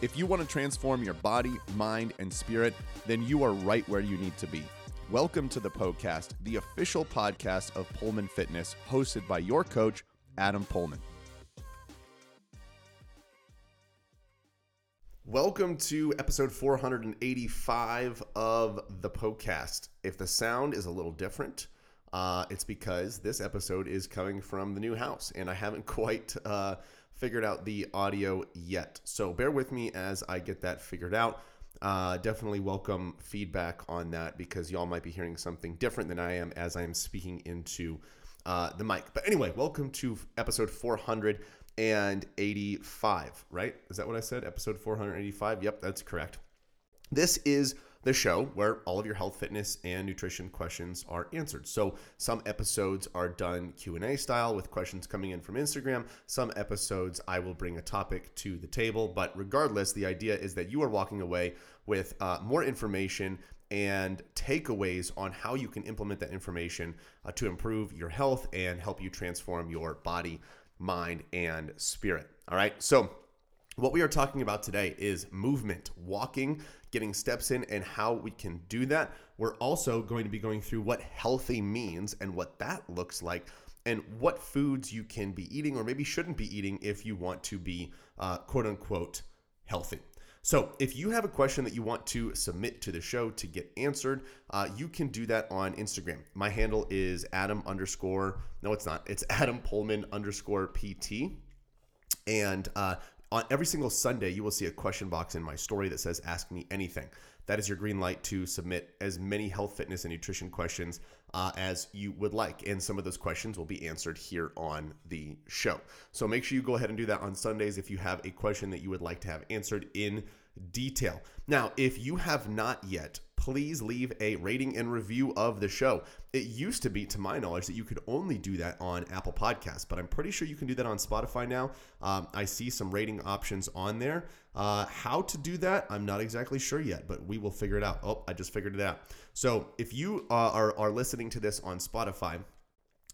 If you want to transform your body, mind, and spirit, then you are right where you need to be. Welcome to the Poecast, the official podcast of Poehlmann Fitness, hosted by your coach, Adam Poehlmann. Welcome to episode 485 of the Poecast. If the sound is a little different, uh, it's because this episode is coming from the new house, and I haven't quite uh, figured out the audio yet. So bear with me as I get that figured out. Uh, definitely welcome feedback on that because y'all might be hearing something different than I am as I am speaking into uh, the mic. But anyway, welcome to episode 485, right? Is that what I said? Episode 485? Yep, that's correct. This is the show where all of your health, fitness, and nutrition questions are answered. So some episodes are done Q&A style with questions coming in from Instagram. Some episodes I will bring a topic to the table, but regardless, the idea is that you are walking away with uh, more information and takeaways on how you can implement that information uh, to improve your health and help you transform your body, mind, and spirit. All right. So, what we are talking about today is movement, walking, getting steps in, and how we can do that. We're also going to be going through what healthy means and what that looks like, and what foods you can be eating or maybe shouldn't be eating if you want to be uh, quote unquote healthy. So, if you have a question that you want to submit to the show to get answered, uh, you can do that on Instagram. My handle is Adam underscore, no, it's not, it's Adam Poehlmann underscore PT. And uh, on every single Sunday, you will see a question box in my story that says Ask Me Anything. That is your green light to submit as many health, fitness, and nutrition questions uh, as you would like. And some of those questions will be answered here on the show. So make sure you go ahead and do that on Sundays if you have a question that you would like to have answered in detail. Now, if you have not yet please leave a rating and review of the show. It used to be, to my knowledge, that you could only do that on Apple Podcasts, but I'm pretty sure you can do that on Spotify now. Um, I see some rating options on there. Uh, how to do that, I'm not exactly sure yet, but we will figure it out. Oh, I just figured it out. So if you uh, are, are listening to this on Spotify,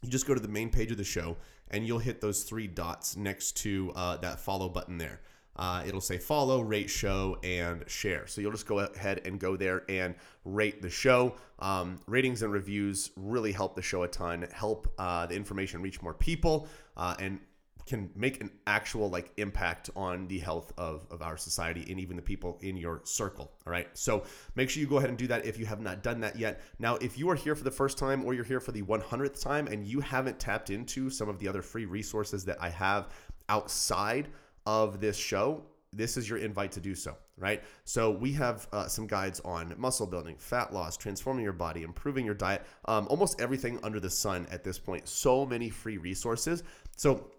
you just go to the main page of the show and you'll hit those three dots next to uh, that follow button there uh, it'll say follow, rate show, and share. So you'll just go ahead and go there and rate the show. Um, ratings and reviews really help the show a ton, help uh, the information reach more people, uh, and can make an actual like impact on the health of, of our society and even the people in your circle all right so make sure you go ahead and do that if you have not done that yet now if you are here for the first time or you're here for the 100th time and you haven't tapped into some of the other free resources that i have outside of this show, this is your invite to do so, right? So we have uh, some guides on muscle building, fat loss, transforming your body, improving your diet, um, almost everything under the sun at this point. So many free resources. So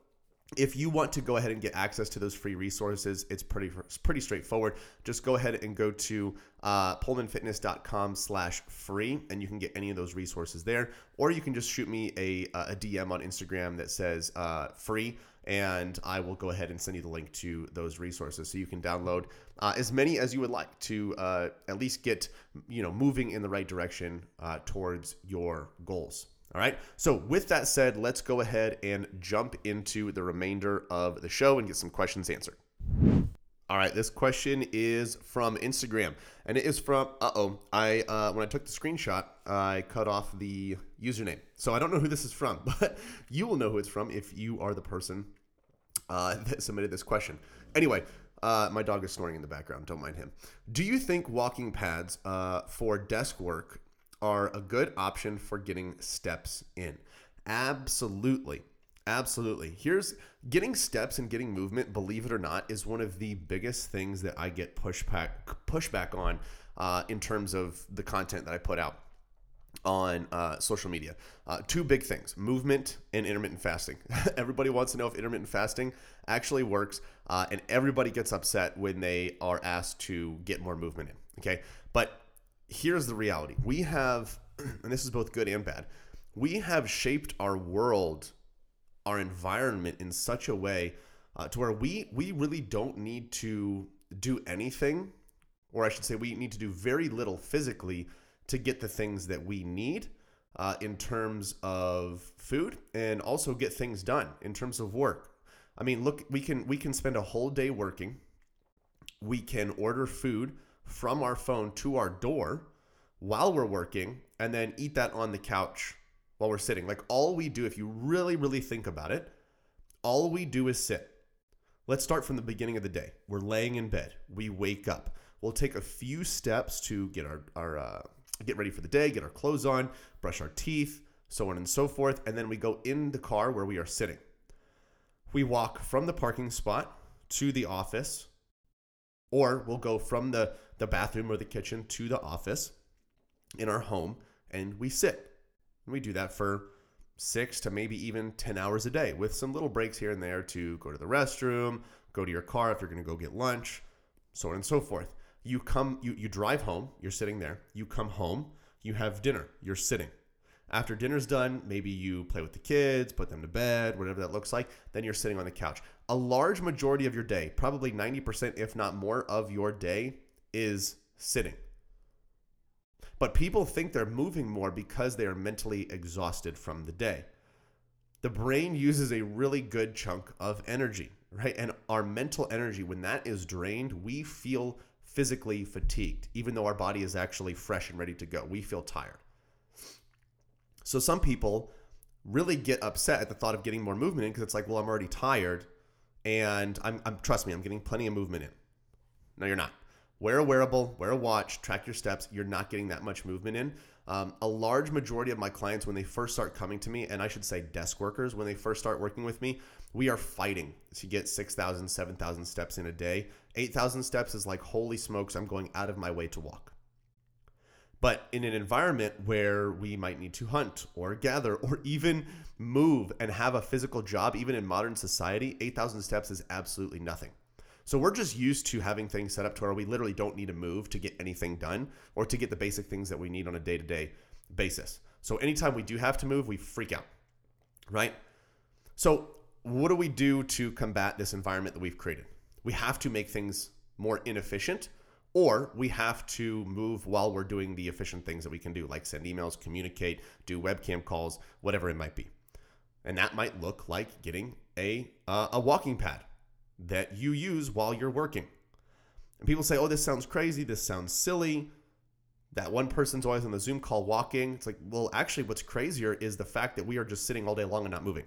if you want to go ahead and get access to those free resources, it's pretty it's pretty straightforward. Just go ahead and go to uh, poehlmannfitness.com slash free, and you can get any of those resources there. Or you can just shoot me a, a DM on Instagram that says uh, free and I will go ahead and send you the link to those resources so you can download uh, as many as you would like to uh, at least get you know moving in the right direction uh, towards your goals. All right. So with that said, let's go ahead and jump into the remainder of the show and get some questions answered. All right, this question is from Instagram, and it is from. Uh oh, I uh, when I took the screenshot, I cut off the username, so I don't know who this is from, but you will know who it's from if you are the person uh, that submitted this question. Anyway, uh, my dog is snoring in the background. Don't mind him. Do you think walking pads uh, for desk work are a good option for getting steps in? Absolutely. Absolutely. Here's getting steps and getting movement, believe it or not, is one of the biggest things that I get pushback pushback on uh, in terms of the content that I put out on uh, social media. Uh, two big things movement and intermittent fasting. everybody wants to know if intermittent fasting actually works, uh, and everybody gets upset when they are asked to get more movement in. Okay. But here's the reality we have, and this is both good and bad, we have shaped our world our environment in such a way uh, to where we we really don't need to do anything, or I should say, we need to do very little physically to get the things that we need uh, in terms of food and also get things done in terms of work. I mean, look, we can we can spend a whole day working we can order food from our phone to our door while we're working and then eat that on the couch while we're sitting. Like all we do, if you really, really think about it, all we do is sit. Let's start from the beginning of the day. We're laying in bed. We wake up. We'll take a few steps to get our, our uh, get ready for the day, get our clothes on, brush our teeth, so on and so forth, and then we go in the car where we are sitting. We walk from the parking spot to the office, or we'll go from the, the bathroom or the kitchen to the office in our home and we sit. We do that for six to maybe even 10 hours a day with some little breaks here and there to go to the restroom, go to your car if you're going to go get lunch, so on and so forth. You come, you, you drive home, you're sitting there. You come home, you have dinner, you're sitting. After dinner's done, maybe you play with the kids, put them to bed, whatever that looks like. Then you're sitting on the couch. A large majority of your day, probably 90%, if not more, of your day is sitting. But people think they're moving more because they are mentally exhausted from the day. The brain uses a really good chunk of energy, right? And our mental energy, when that is drained, we feel physically fatigued, even though our body is actually fresh and ready to go. We feel tired. So some people really get upset at the thought of getting more movement in because it's like, well, I'm already tired and I'm, I'm trust me, I'm getting plenty of movement in. No, you're not. Wear a wearable, wear a watch, track your steps. You're not getting that much movement in. Um, a large majority of my clients, when they first start coming to me, and I should say desk workers, when they first start working with me, we are fighting to get 6,000, 7,000 steps in a day. 8,000 steps is like, holy smokes, I'm going out of my way to walk. But in an environment where we might need to hunt or gather or even move and have a physical job, even in modern society, 8,000 steps is absolutely nothing. So we're just used to having things set up to where we literally don't need to move to get anything done or to get the basic things that we need on a day to day basis. So anytime we do have to move, we freak out, right? So, what do we do to combat this environment that we've created? We have to make things more inefficient or we have to move while we're doing the efficient things that we can do, like send emails, communicate, do webcam calls, whatever it might be. And that might look like getting a, uh, a walking pad that you use while you're working. And people say, oh, this sounds crazy. This sounds silly. That one person's always on the Zoom call walking. It's like, well, actually, what's crazier is the fact that we are just sitting all day long and not moving.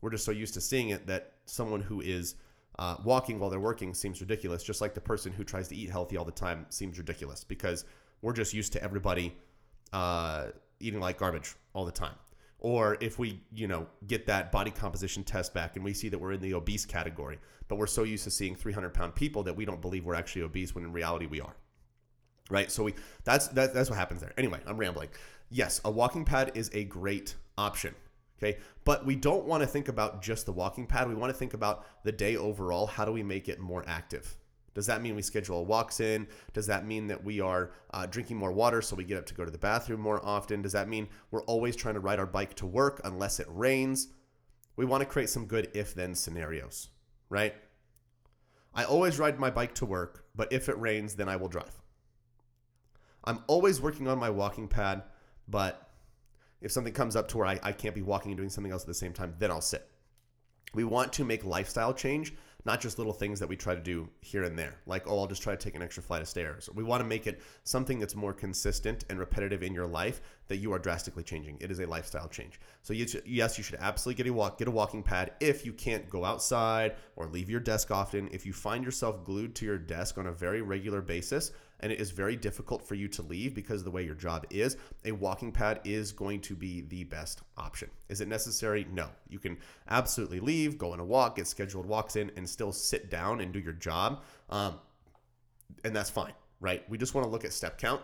We're just so used to seeing it that someone who is uh, walking while they're working seems ridiculous, just like the person who tries to eat healthy all the time seems ridiculous because we're just used to everybody uh, eating like garbage all the time. Or if we, you know, get that body composition test back and we see that we're in the obese category, but we're so used to seeing 300 pound people that we don't believe we're actually obese when in reality we are. Right. So we that's that, that's what happens there. Anyway, I'm rambling. Yes, a walking pad is a great option. Okay. But we don't want to think about just the walking pad. We want to think about the day overall. How do we make it more active? Does that mean we schedule walks in? Does that mean that we are uh, drinking more water so we get up to go to the bathroom more often? Does that mean we're always trying to ride our bike to work unless it rains? We want to create some good if then scenarios, right? I always ride my bike to work, but if it rains, then I will drive. I'm always working on my walking pad, but if something comes up to where I, I can't be walking and doing something else at the same time, then I'll sit. We want to make lifestyle change not just little things that we try to do here and there, like, oh, I'll just try to take an extra flight of stairs. We want to make it something that's more consistent and repetitive in your life that you are drastically changing. It is a lifestyle change. So, you, yes, you should absolutely get a walk, get a walking pad if you can't go outside or leave your desk often. If you find yourself glued to your desk on a very regular basis, and it is very difficult for you to leave because of the way your job is, a walking pad is going to be the best option. Is it necessary? No. You can absolutely leave, go on a walk, get scheduled walks in, and still sit down and do your job. Um, and that's fine, right? We just want to look at step count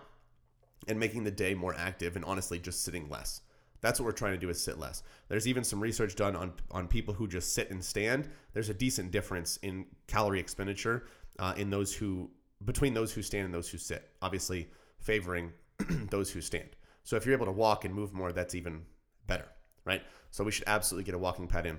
and making the day more active and honestly just sitting less. That's what we're trying to do is sit less. There's even some research done on, on people who just sit and stand. There's a decent difference in calorie expenditure uh, in those who between those who stand and those who sit, obviously favoring those who stand. So if you're able to walk and move more, that's even better, right? So we should absolutely get a walking pad in.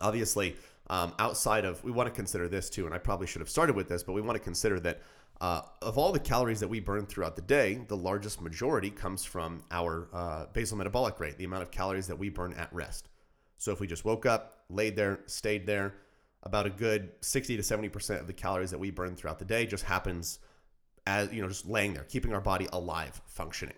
Obviously, um, outside of, we want to consider this too, and I probably should have started with this, but we want to consider that uh, of all the calories that we burn throughout the day, the largest majority comes from our uh, basal metabolic rate, the amount of calories that we burn at rest. So if we just woke up, laid there, stayed there, about a good 60 to 70% of the calories that we burn throughout the day just happens as, you know, just laying there, keeping our body alive, functioning.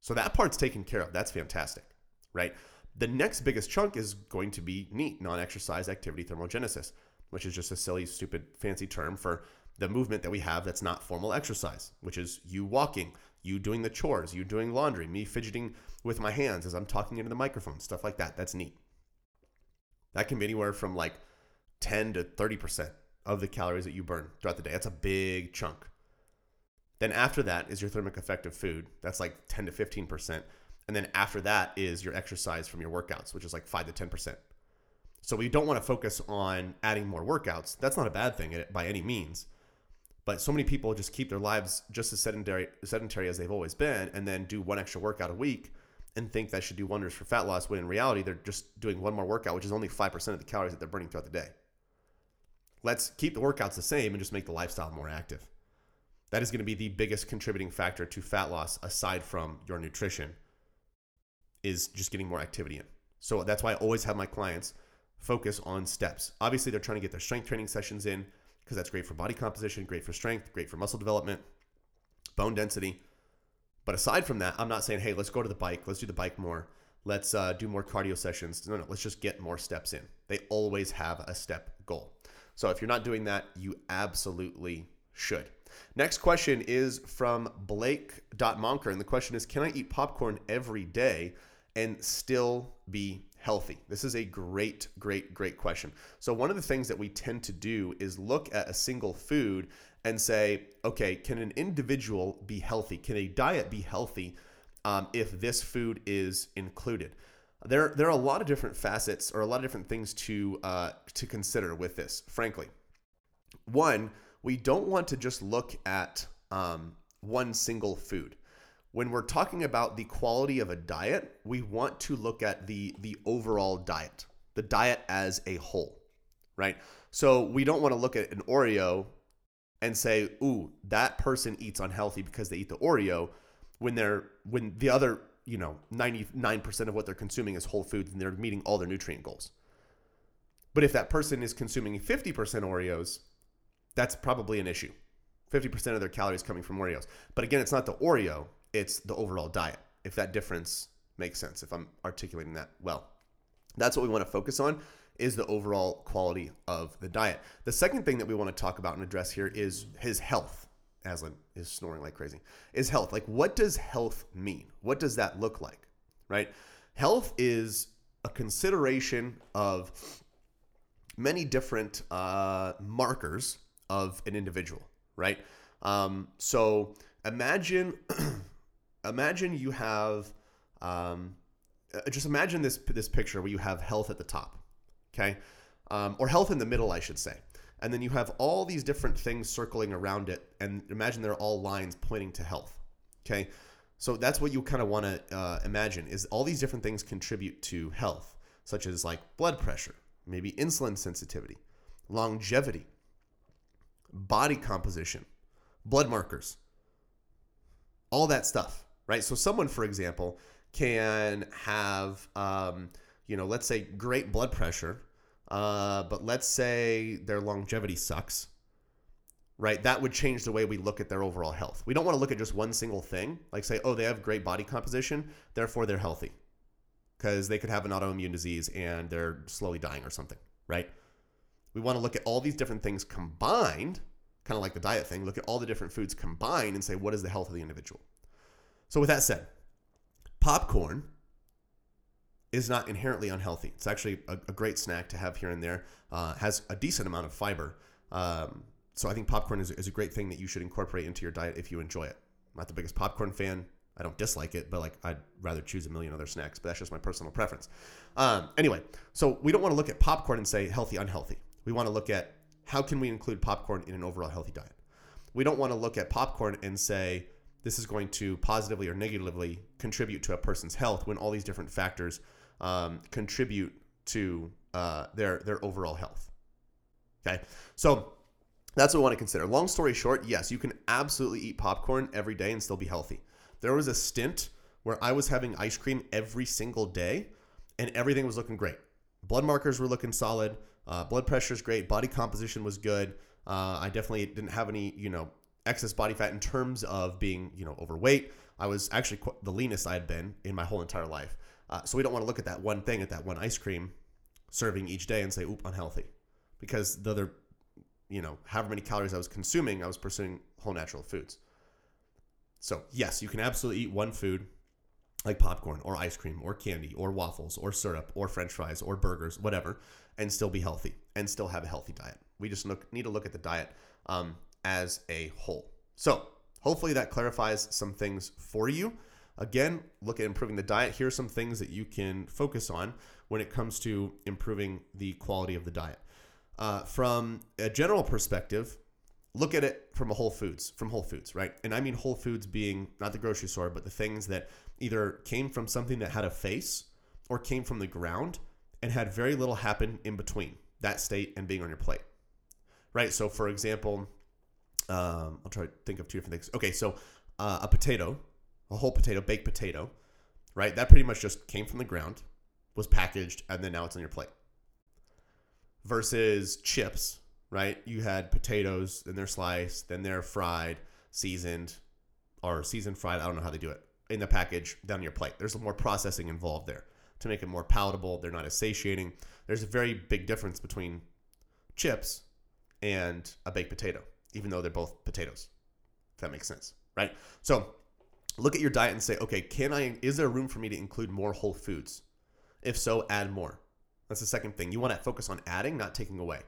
So that part's taken care of. That's fantastic, right? The next biggest chunk is going to be NEAT, non exercise activity thermogenesis, which is just a silly, stupid, fancy term for the movement that we have that's not formal exercise, which is you walking, you doing the chores, you doing laundry, me fidgeting with my hands as I'm talking into the microphone, stuff like that. That's NEAT. That can be anywhere from like 10 to 30% of the calories that you burn throughout the day. That's a big chunk. Then after that is your thermic effect of food. That's like 10 to 15%. And then after that is your exercise from your workouts, which is like 5 to 10%. So we don't want to focus on adding more workouts. That's not a bad thing by any means. But so many people just keep their lives just as sedentary, sedentary as they've always been and then do one extra workout a week and think that should do wonders for fat loss when in reality they're just doing one more workout, which is only 5% of the calories that they're burning throughout the day. Let's keep the workouts the same and just make the lifestyle more active. That is going to be the biggest contributing factor to fat loss aside from your nutrition is just getting more activity in. So that's why I always have my clients focus on steps. Obviously, they're trying to get their strength training sessions in because that's great for body composition, great for strength, great for muscle development, bone density. But aside from that, I'm not saying, hey, let's go to the bike, let's do the bike more, let's uh, do more cardio sessions. No, no, let's just get more steps in. They always have a step goal. So if you're not doing that, you absolutely should. Next question is from Blake.Monker. And the question is Can I eat popcorn every day and still be healthy? This is a great, great, great question. So, one of the things that we tend to do is look at a single food and say, okay, can an individual be healthy? Can a diet be healthy um, if this food is included? There, there are a lot of different facets or a lot of different things to uh, to consider with this. Frankly, one, we don't want to just look at um, one single food. When we're talking about the quality of a diet, we want to look at the the overall diet, the diet as a whole, right? So we don't want to look at an Oreo and say, "Ooh, that person eats unhealthy because they eat the Oreo," when they're when the other you know 99% of what they're consuming is whole foods and they're meeting all their nutrient goals. But if that person is consuming 50% Oreos that's probably an issue. 50% of their calories coming from Oreos. But again, it's not the Oreo, it's the overall diet. If that difference makes sense, if I'm articulating that well. That's what we want to focus on is the overall quality of the diet. The second thing that we want to talk about and address here is his health. Aslan is snoring like crazy. Is health. Like what does health mean? What does that look like? Right? Health is a consideration of many different uh, markers of an individual, right? Um, so imagine, imagine you have, um, uh, just imagine this this picture where you have health at the top, okay, um, or health in the middle, I should say, and then you have all these different things circling around it, and imagine they're all lines pointing to health, okay. So that's what you kind of want to uh, imagine is all these different things contribute to health, such as like blood pressure, maybe insulin sensitivity, longevity, body composition, blood markers, all that stuff, right? So, someone, for example, can have, um, you know, let's say great blood pressure, uh, but let's say their longevity sucks, right? That would change the way we look at their overall health. We don't want to look at just one single thing, like say, oh, they have great body composition, therefore they're healthy, because they could have an autoimmune disease and they're slowly dying or something, right? We want to look at all these different things combined, kind of like the diet thing, look at all the different foods combined and say, what is the health of the individual? So, with that said, popcorn is not inherently unhealthy. It's actually a, a great snack to have here and there. Uh, has a decent amount of fiber. Um, so I think popcorn is, is a great thing that you should incorporate into your diet if you enjoy it. I'm not the biggest popcorn fan. I don't dislike it, but like I'd rather choose a million other snacks. But that's just my personal preference. Um, anyway, so we don't want to look at popcorn and say healthy, unhealthy. We want to look at how can we include popcorn in an overall healthy diet. We don't want to look at popcorn and say this is going to positively or negatively contribute to a person's health when all these different factors um, contribute to uh, their their overall health. Okay, so that's what we want to consider. Long story short, yes, you can absolutely eat popcorn every day and still be healthy. There was a stint where I was having ice cream every single day, and everything was looking great. Blood markers were looking solid. Uh, blood pressure is great. Body composition was good. Uh, I definitely didn't have any, you know, excess body fat in terms of being, you know, overweight. I was actually the leanest I had been in my whole entire life. Uh, so we don't want to look at that one thing, at that one ice cream serving each day and say, oop, unhealthy. Because the other, you know, however many calories I was consuming, I was pursuing whole natural foods. So, yes, you can absolutely eat one food like popcorn or ice cream or candy or waffles or syrup or french fries or burgers, whatever, and still be healthy and still have a healthy diet. We just look, need to look at the diet um, as a whole. So, hopefully, that clarifies some things for you. Again, look at improving the diet. Here are some things that you can focus on when it comes to improving the quality of the diet. Uh, from a general perspective, look at it from a Whole Foods, from Whole Foods, right? And I mean Whole Foods being not the grocery store, but the things that either came from something that had a face or came from the ground and had very little happen in between that state and being on your plate, right? So, for example, um, I'll try to think of two different things. Okay, so uh, a potato, a whole potato, baked potato, right? That pretty much just came from the ground, was packaged, and then now it's on your plate. Versus chips, right? You had potatoes, then they're sliced, then they're fried, seasoned, or seasoned fried. I don't know how they do it in the package down your plate. There's more processing involved there to make it more palatable. They're not as satiating. There's a very big difference between chips and a baked potato, even though they're both potatoes. If that makes sense, right? So look at your diet and say, okay, can I? Is there room for me to include more whole foods? If so, add more. That's the second thing. You want to focus on adding, not taking away.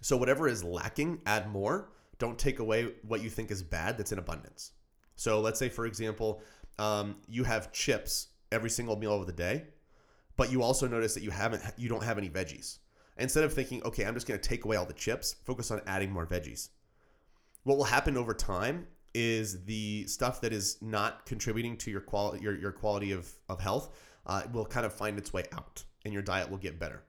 So whatever is lacking, add more. Don't take away what you think is bad that's in abundance. So let's say, for example, um, you have chips every single meal of the day, but you also notice that you haven't, you don't have any veggies. Instead of thinking, okay, I'm just going to take away all the chips, focus on adding more veggies. What will happen over time is the stuff that is not contributing to your quality, your, your quality of, of health, uh, will kind of find its way out, and your diet will get better.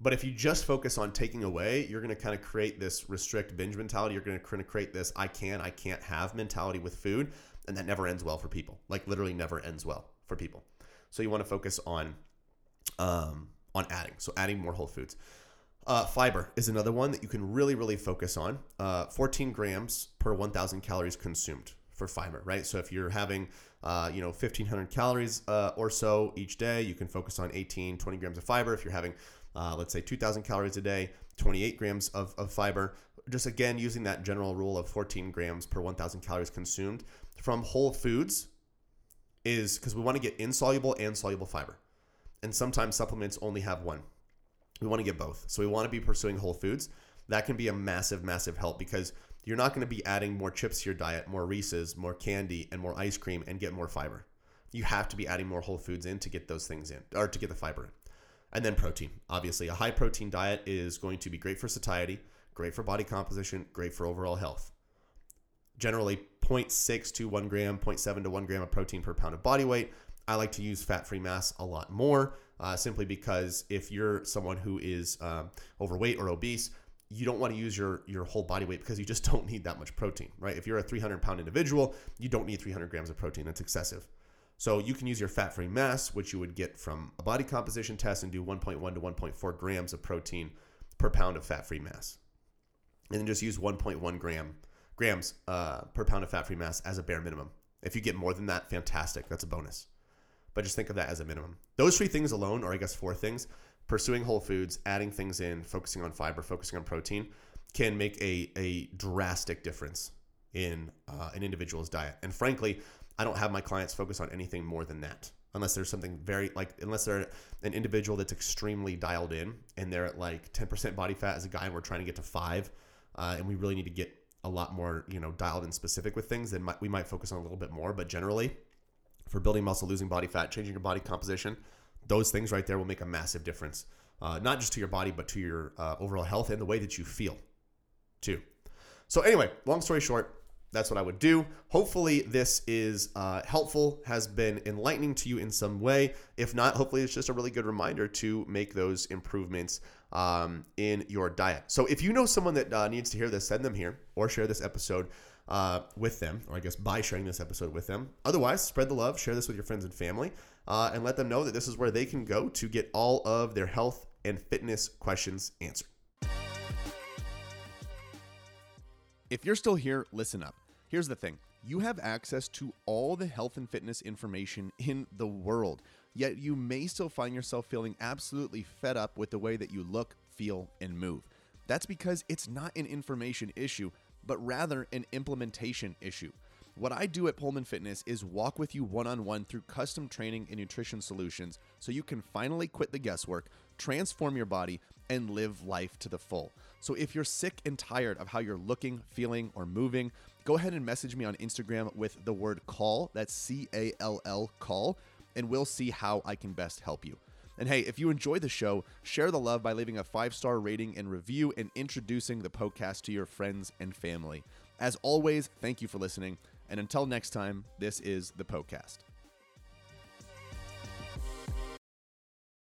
But if you just focus on taking away, you're going to kind of create this restrict binge mentality. You're going to create this I can, I can't have mentality with food. And that never ends well for people. Like literally never ends well for people. So you want to focus on um, on adding. So adding more whole foods. Uh, fiber is another one that you can really, really focus on. Uh, 14 grams per 1,000 calories consumed for fiber, right? So if you're having, uh, you know, 1,500 calories uh, or so each day, you can focus on 18, 20 grams of fiber. If you're having uh, let's say 2,000 calories a day, 28 grams of, of fiber. Just again, using that general rule of 14 grams per 1,000 calories consumed from whole foods is because we want to get insoluble and soluble fiber. And sometimes supplements only have one. We want to get both. So we want to be pursuing whole foods. That can be a massive, massive help because you're not going to be adding more chips to your diet, more Reese's, more candy, and more ice cream and get more fiber. You have to be adding more whole foods in to get those things in or to get the fiber in. And then protein. Obviously, a high protein diet is going to be great for satiety, great for body composition, great for overall health. Generally, 0.6 to 1 gram, 0.7 to 1 gram of protein per pound of body weight. I like to use fat free mass a lot more uh, simply because if you're someone who is um, overweight or obese, you don't want to use your your whole body weight because you just don't need that much protein, right? If you're a 300 pound individual, you don't need 300 grams of protein. That's excessive. So you can use your fat free mass, which you would get from a body composition test, and do 1.1 to 1.4 grams of protein per pound of fat free mass. And then just use 1.1 gram grams uh, per pound of fat free mass as a bare minimum. If you get more than that, fantastic. That's a bonus. But just think of that as a minimum. Those three things alone, or I guess four things pursuing whole foods, adding things in, focusing on fiber, focusing on protein can make a, a drastic difference in uh, an individual's diet. And frankly, I don't have my clients focus on anything more than that. Unless there's something very like, unless they're an individual that's extremely dialed in and they're at like 10% body fat as a guy and we're trying to get to five, uh, and we really need to get a lot more, you know, dialed in specific with things, then we might focus on a little bit more. But generally, for building muscle, losing body fat, changing your body composition, those things right there will make a massive difference, uh, not just to your body, but to your uh, overall health and the way that you feel, too. So, anyway, long story short, that's what I would do. Hopefully, this is uh, helpful, has been enlightening to you in some way. If not, hopefully, it's just a really good reminder to make those improvements um, in your diet. So, if you know someone that uh, needs to hear this, send them here or share this episode uh, with them, or I guess by sharing this episode with them. Otherwise, spread the love, share this with your friends and family, uh, and let them know that this is where they can go to get all of their health and fitness questions answered. If you're still here, listen up. Here's the thing you have access to all the health and fitness information in the world, yet you may still find yourself feeling absolutely fed up with the way that you look, feel, and move. That's because it's not an information issue, but rather an implementation issue. What I do at Poehlmann Fitness is walk with you one on one through custom training and nutrition solutions so you can finally quit the guesswork, transform your body, and live life to the full. So if you're sick and tired of how you're looking, feeling, or moving, go ahead and message me on Instagram with the word call. That's C A L L call, and we'll see how I can best help you. And hey, if you enjoy the show, share the love by leaving a five star rating and review and introducing the podcast to your friends and family. As always, thank you for listening. And until next time, this is the Poecast.